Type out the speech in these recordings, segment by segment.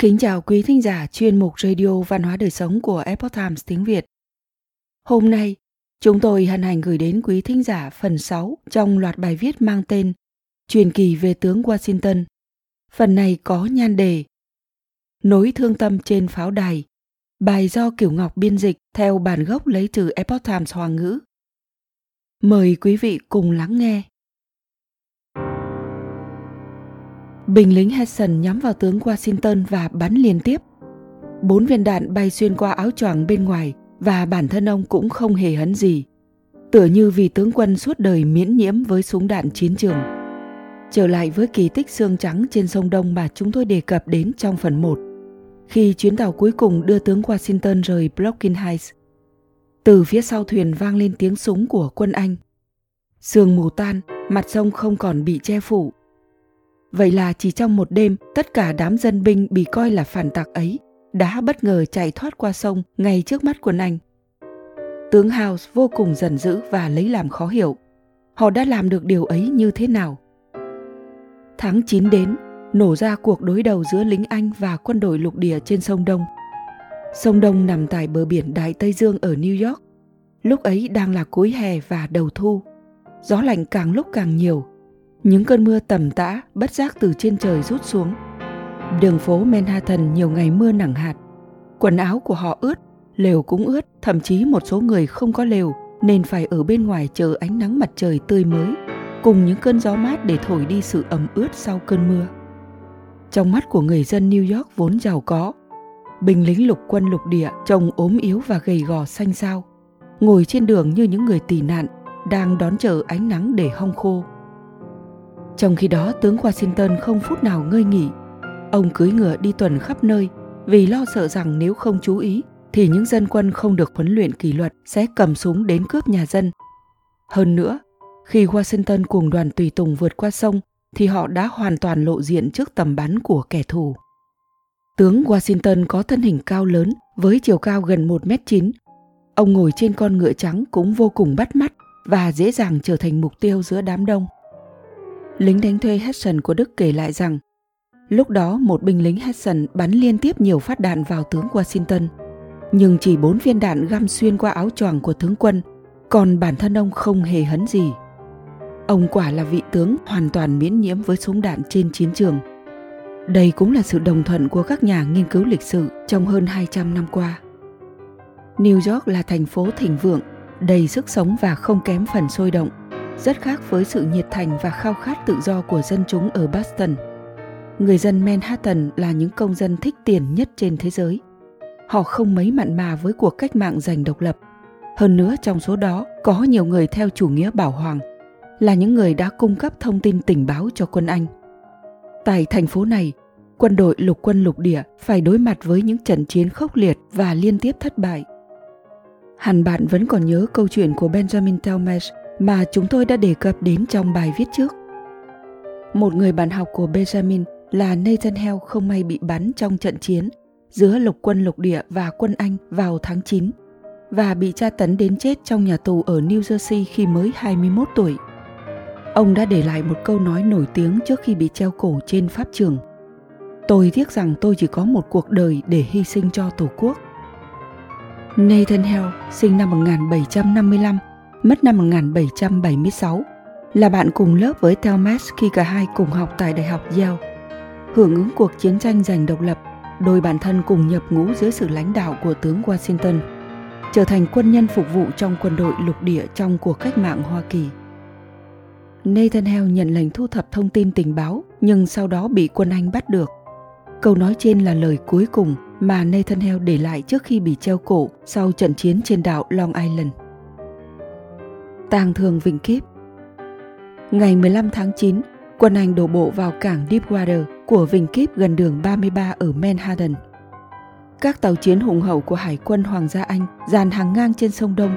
Kính chào quý thính giả chuyên mục Radio Văn hóa Đời Sống của Epoch Times tiếng Việt. Hôm nay, chúng tôi hân hạnh gửi đến quý thính giả phần 6 trong loạt bài viết mang tên Truyền kỳ về tướng Washington. Phần này có nhan đề Nối thương tâm trên pháo đài, bài do Kiểu Ngọc biên dịch theo bản gốc lấy từ Epoch Times Hoa ngữ. Mời quý vị cùng lắng nghe. Binh lính Hesson nhắm vào tướng Washington và bắn liên tiếp. Bốn viên đạn bay xuyên qua áo choàng bên ngoài và bản thân ông cũng không hề hấn gì. Tựa như vì tướng quân suốt đời miễn nhiễm với súng đạn chiến trường. Trở lại với kỳ tích xương trắng trên sông Đông mà chúng tôi đề cập đến trong phần 1. Khi chuyến tàu cuối cùng đưa tướng Washington rời Blocking Heights, từ phía sau thuyền vang lên tiếng súng của quân Anh. Sương mù tan, mặt sông không còn bị che phủ Vậy là chỉ trong một đêm, tất cả đám dân binh bị coi là phản tặc ấy đã bất ngờ chạy thoát qua sông ngay trước mắt quân Anh. Tướng House vô cùng giận dữ và lấy làm khó hiểu. Họ đã làm được điều ấy như thế nào? Tháng 9 đến, nổ ra cuộc đối đầu giữa lính Anh và quân đội lục địa trên sông Đông. Sông Đông nằm tại bờ biển Đại Tây Dương ở New York. Lúc ấy đang là cuối hè và đầu thu. Gió lạnh càng lúc càng nhiều những cơn mưa tầm tã bất giác từ trên trời rút xuống. Đường phố Manhattan nhiều ngày mưa nặng hạt. Quần áo của họ ướt, lều cũng ướt, thậm chí một số người không có lều nên phải ở bên ngoài chờ ánh nắng mặt trời tươi mới cùng những cơn gió mát để thổi đi sự ẩm ướt sau cơn mưa. Trong mắt của người dân New York vốn giàu có, binh lính lục quân lục địa trông ốm yếu và gầy gò xanh xao, ngồi trên đường như những người tị nạn đang đón chờ ánh nắng để hong khô. Trong khi đó tướng Washington không phút nào ngơi nghỉ. Ông cưỡi ngựa đi tuần khắp nơi vì lo sợ rằng nếu không chú ý thì những dân quân không được huấn luyện kỷ luật sẽ cầm súng đến cướp nhà dân. Hơn nữa, khi Washington cùng đoàn tùy tùng vượt qua sông thì họ đã hoàn toàn lộ diện trước tầm bắn của kẻ thù. Tướng Washington có thân hình cao lớn với chiều cao gần 1m9. Ông ngồi trên con ngựa trắng cũng vô cùng bắt mắt và dễ dàng trở thành mục tiêu giữa đám đông lính đánh thuê Hudson của Đức kể lại rằng lúc đó một binh lính Hudson bắn liên tiếp nhiều phát đạn vào tướng Washington, nhưng chỉ bốn viên đạn găm xuyên qua áo choàng của tướng quân, còn bản thân ông không hề hấn gì. Ông quả là vị tướng hoàn toàn miễn nhiễm với súng đạn trên chiến trường. Đây cũng là sự đồng thuận của các nhà nghiên cứu lịch sử trong hơn 200 năm qua. New York là thành phố thịnh vượng, đầy sức sống và không kém phần sôi động rất khác với sự nhiệt thành và khao khát tự do của dân chúng ở Boston. Người dân Manhattan là những công dân thích tiền nhất trên thế giới. Họ không mấy mặn mà với cuộc cách mạng giành độc lập. Hơn nữa trong số đó có nhiều người theo chủ nghĩa bảo hoàng, là những người đã cung cấp thông tin tình báo cho quân Anh. Tại thành phố này, quân đội lục quân lục địa phải đối mặt với những trận chiến khốc liệt và liên tiếp thất bại. Hẳn bạn vẫn còn nhớ câu chuyện của Benjamin Talmadge mà chúng tôi đã đề cập đến trong bài viết trước. Một người bạn học của Benjamin là Nathan Hale không may bị bắn trong trận chiến giữa lục quân lục địa và quân Anh vào tháng 9 và bị tra tấn đến chết trong nhà tù ở New Jersey khi mới 21 tuổi. Ông đã để lại một câu nói nổi tiếng trước khi bị treo cổ trên pháp trường. Tôi tiếc rằng tôi chỉ có một cuộc đời để hy sinh cho Tổ quốc. Nathan Hale sinh năm 1755 mất năm 1776, là bạn cùng lớp với Thomas khi cả hai cùng học tại Đại học Yale. Hưởng ứng cuộc chiến tranh giành độc lập, đôi bản thân cùng nhập ngũ dưới sự lãnh đạo của tướng Washington, trở thành quân nhân phục vụ trong quân đội lục địa trong cuộc cách mạng Hoa Kỳ. Nathan Hale nhận lệnh thu thập thông tin tình báo nhưng sau đó bị quân Anh bắt được. Câu nói trên là lời cuối cùng mà Nathan Hale để lại trước khi bị treo cổ sau trận chiến trên đảo Long Island tang thương Vĩnh Kiếp. Ngày 15 tháng 9, quân Anh đổ bộ vào cảng Deepwater của Vĩnh Kiếp gần đường 33 ở Manhattan. Các tàu chiến hùng hậu của Hải quân Hoàng gia Anh dàn hàng ngang trên sông Đông,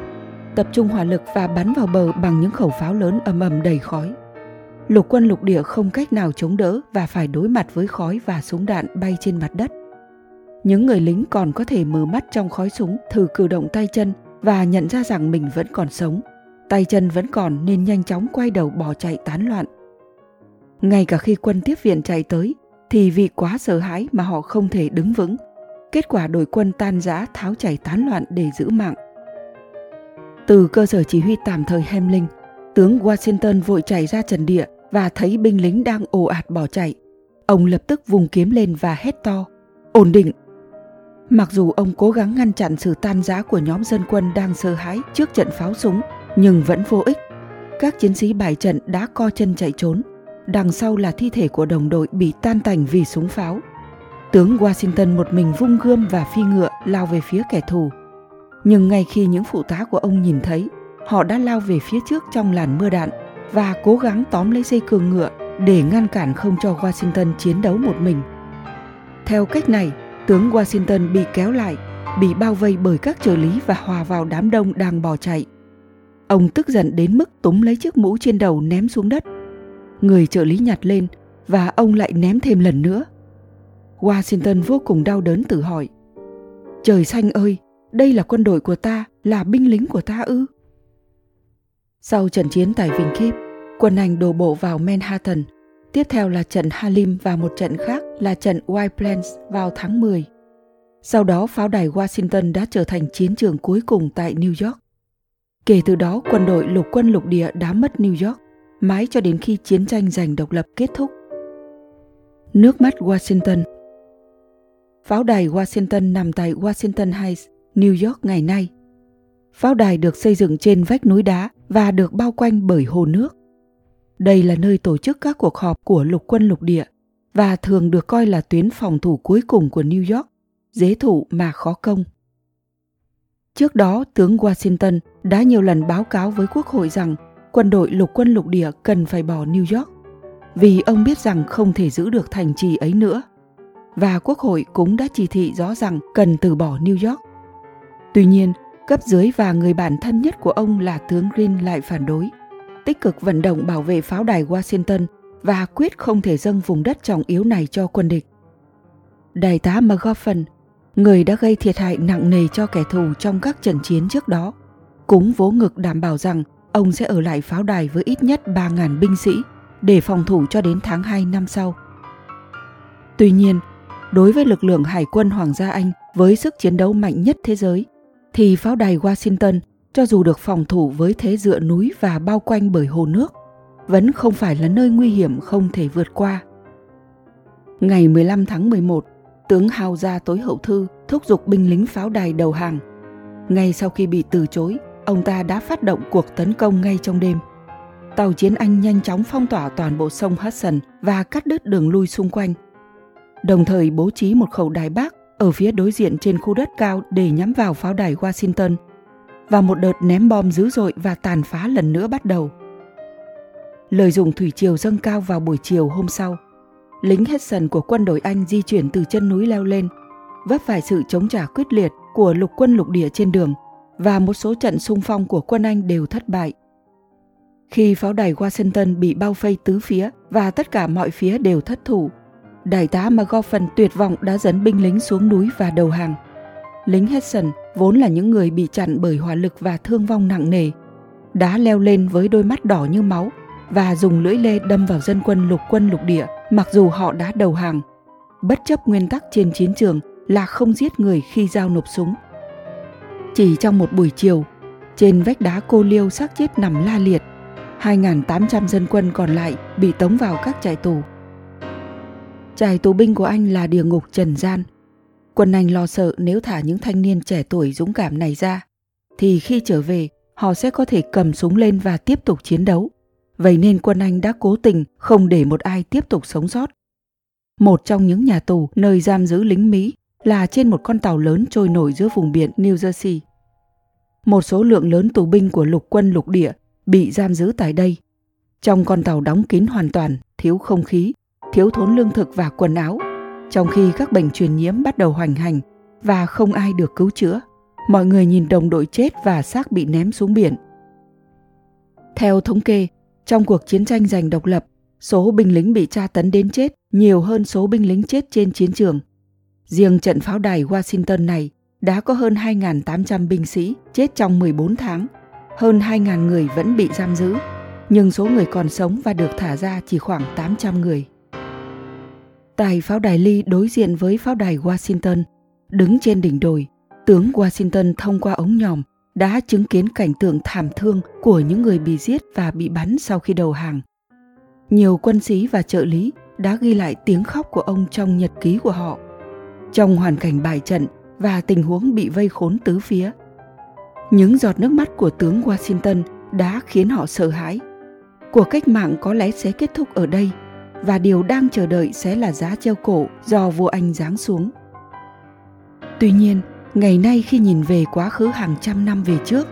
tập trung hỏa lực và bắn vào bờ bằng những khẩu pháo lớn ầm ầm đầy khói. Lục quân lục địa không cách nào chống đỡ và phải đối mặt với khói và súng đạn bay trên mặt đất. Những người lính còn có thể mở mắt trong khói súng thử cử động tay chân và nhận ra rằng mình vẫn còn sống tay chân vẫn còn nên nhanh chóng quay đầu bỏ chạy tán loạn. Ngay cả khi quân tiếp viện chạy tới, thì vì quá sợ hãi mà họ không thể đứng vững. Kết quả đội quân tan rã tháo chảy tán loạn để giữ mạng. Từ cơ sở chỉ huy tạm thời Hemling, tướng Washington vội chạy ra trần địa và thấy binh lính đang ồ ạt bỏ chạy. Ông lập tức vùng kiếm lên và hét to, ổn định. Mặc dù ông cố gắng ngăn chặn sự tan rã của nhóm dân quân đang sợ hãi trước trận pháo súng, nhưng vẫn vô ích. Các chiến sĩ bài trận đã co chân chạy trốn. Đằng sau là thi thể của đồng đội bị tan tành vì súng pháo. Tướng Washington một mình vung gươm và phi ngựa lao về phía kẻ thù. Nhưng ngay khi những phụ tá của ông nhìn thấy, họ đã lao về phía trước trong làn mưa đạn và cố gắng tóm lấy dây cường ngựa để ngăn cản không cho Washington chiến đấu một mình. Theo cách này, tướng Washington bị kéo lại, bị bao vây bởi các trợ lý và hòa vào đám đông đang bỏ chạy. Ông tức giận đến mức túm lấy chiếc mũ trên đầu ném xuống đất. Người trợ lý nhặt lên và ông lại ném thêm lần nữa. Washington vô cùng đau đớn tự hỏi. Trời xanh ơi, đây là quân đội của ta, là binh lính của ta ư? Sau trận chiến tại Vinh Kíp, quân Anh đổ bộ vào Manhattan. Tiếp theo là trận Harlem và một trận khác là trận White Plains vào tháng 10. Sau đó pháo đài Washington đã trở thành chiến trường cuối cùng tại New York. Kể từ đó, quân đội lục quân lục địa đã mất New York, mãi cho đến khi chiến tranh giành độc lập kết thúc. Nước mắt Washington Pháo đài Washington nằm tại Washington Heights, New York ngày nay. Pháo đài được xây dựng trên vách núi đá và được bao quanh bởi hồ nước. Đây là nơi tổ chức các cuộc họp của lục quân lục địa và thường được coi là tuyến phòng thủ cuối cùng của New York, dễ thủ mà khó công. Trước đó, tướng Washington đã nhiều lần báo cáo với Quốc hội rằng quân đội lục quân lục địa cần phải bỏ New York vì ông biết rằng không thể giữ được thành trì ấy nữa. Và Quốc hội cũng đã chỉ thị rõ rằng cần từ bỏ New York. Tuy nhiên, cấp dưới và người bạn thân nhất của ông là tướng Green lại phản đối, tích cực vận động bảo vệ pháo đài Washington và quyết không thể dâng vùng đất trọng yếu này cho quân địch. Đại tá McGoffin người đã gây thiệt hại nặng nề cho kẻ thù trong các trận chiến trước đó, cũng vỗ ngực đảm bảo rằng ông sẽ ở lại pháo đài với ít nhất 3.000 binh sĩ để phòng thủ cho đến tháng 2 năm sau. Tuy nhiên, đối với lực lượng hải quân Hoàng gia Anh với sức chiến đấu mạnh nhất thế giới, thì pháo đài Washington cho dù được phòng thủ với thế dựa núi và bao quanh bởi hồ nước, vẫn không phải là nơi nguy hiểm không thể vượt qua. Ngày 15 tháng 11, tướng Hào ra tối hậu thư thúc giục binh lính pháo đài đầu hàng. Ngay sau khi bị từ chối, ông ta đã phát động cuộc tấn công ngay trong đêm. Tàu chiến Anh nhanh chóng phong tỏa toàn bộ sông Hudson và cắt đứt đường lui xung quanh. Đồng thời bố trí một khẩu đài bác ở phía đối diện trên khu đất cao để nhắm vào pháo đài Washington. Và một đợt ném bom dữ dội và tàn phá lần nữa bắt đầu. Lợi dụng thủy triều dâng cao vào buổi chiều hôm sau, lính Hessian của quân đội Anh di chuyển từ chân núi leo lên, vấp phải sự chống trả quyết liệt của lục quân lục địa trên đường và một số trận xung phong của quân Anh đều thất bại. Khi pháo đài Washington bị bao vây tứ phía và tất cả mọi phía đều thất thủ, đại tá McGoffin tuyệt vọng đã dẫn binh lính xuống núi và đầu hàng. Lính Hessian vốn là những người bị chặn bởi hỏa lực và thương vong nặng nề, đã leo lên với đôi mắt đỏ như máu và dùng lưỡi lê đâm vào dân quân lục quân lục địa mặc dù họ đã đầu hàng. Bất chấp nguyên tắc trên chiến trường là không giết người khi giao nộp súng. Chỉ trong một buổi chiều, trên vách đá cô liêu xác chết nằm la liệt, 2.800 dân quân còn lại bị tống vào các trại tù. Trại tù binh của anh là địa ngục trần gian. Quân Anh lo sợ nếu thả những thanh niên trẻ tuổi dũng cảm này ra, thì khi trở về, họ sẽ có thể cầm súng lên và tiếp tục chiến đấu. Vậy nên quân Anh đã cố tình không để một ai tiếp tục sống sót. Một trong những nhà tù nơi giam giữ lính Mỹ là trên một con tàu lớn trôi nổi giữa vùng biển New Jersey. Một số lượng lớn tù binh của lục quân lục địa bị giam giữ tại đây. Trong con tàu đóng kín hoàn toàn, thiếu không khí, thiếu thốn lương thực và quần áo, trong khi các bệnh truyền nhiễm bắt đầu hoành hành và không ai được cứu chữa. Mọi người nhìn đồng đội chết và xác bị ném xuống biển. Theo thống kê, trong cuộc chiến tranh giành độc lập, số binh lính bị tra tấn đến chết nhiều hơn số binh lính chết trên chiến trường. Riêng trận pháo đài Washington này đã có hơn 2.800 binh sĩ chết trong 14 tháng, hơn 2.000 người vẫn bị giam giữ, nhưng số người còn sống và được thả ra chỉ khoảng 800 người. Tại pháo đài Lee đối diện với pháo đài Washington, đứng trên đỉnh đồi, tướng Washington thông qua ống nhòm đã chứng kiến cảnh tượng thảm thương của những người bị giết và bị bắn sau khi đầu hàng. Nhiều quân sĩ và trợ lý đã ghi lại tiếng khóc của ông trong nhật ký của họ. Trong hoàn cảnh bài trận và tình huống bị vây khốn tứ phía, những giọt nước mắt của tướng Washington đã khiến họ sợ hãi. Cuộc cách mạng có lẽ sẽ kết thúc ở đây và điều đang chờ đợi sẽ là giá treo cổ do vua Anh giáng xuống. Tuy nhiên, ngày nay khi nhìn về quá khứ hàng trăm năm về trước,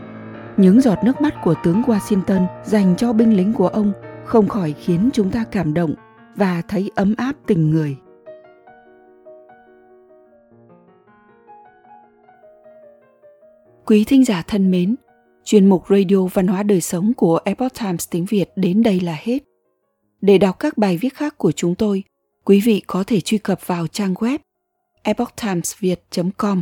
những giọt nước mắt của tướng Washington dành cho binh lính của ông không khỏi khiến chúng ta cảm động và thấy ấm áp tình người. Quý thính giả thân mến, chuyên mục Radio Văn hóa Đời Sống của Epoch Times tiếng Việt đến đây là hết. Để đọc các bài viết khác của chúng tôi, quý vị có thể truy cập vào trang web epochtimesviet.com.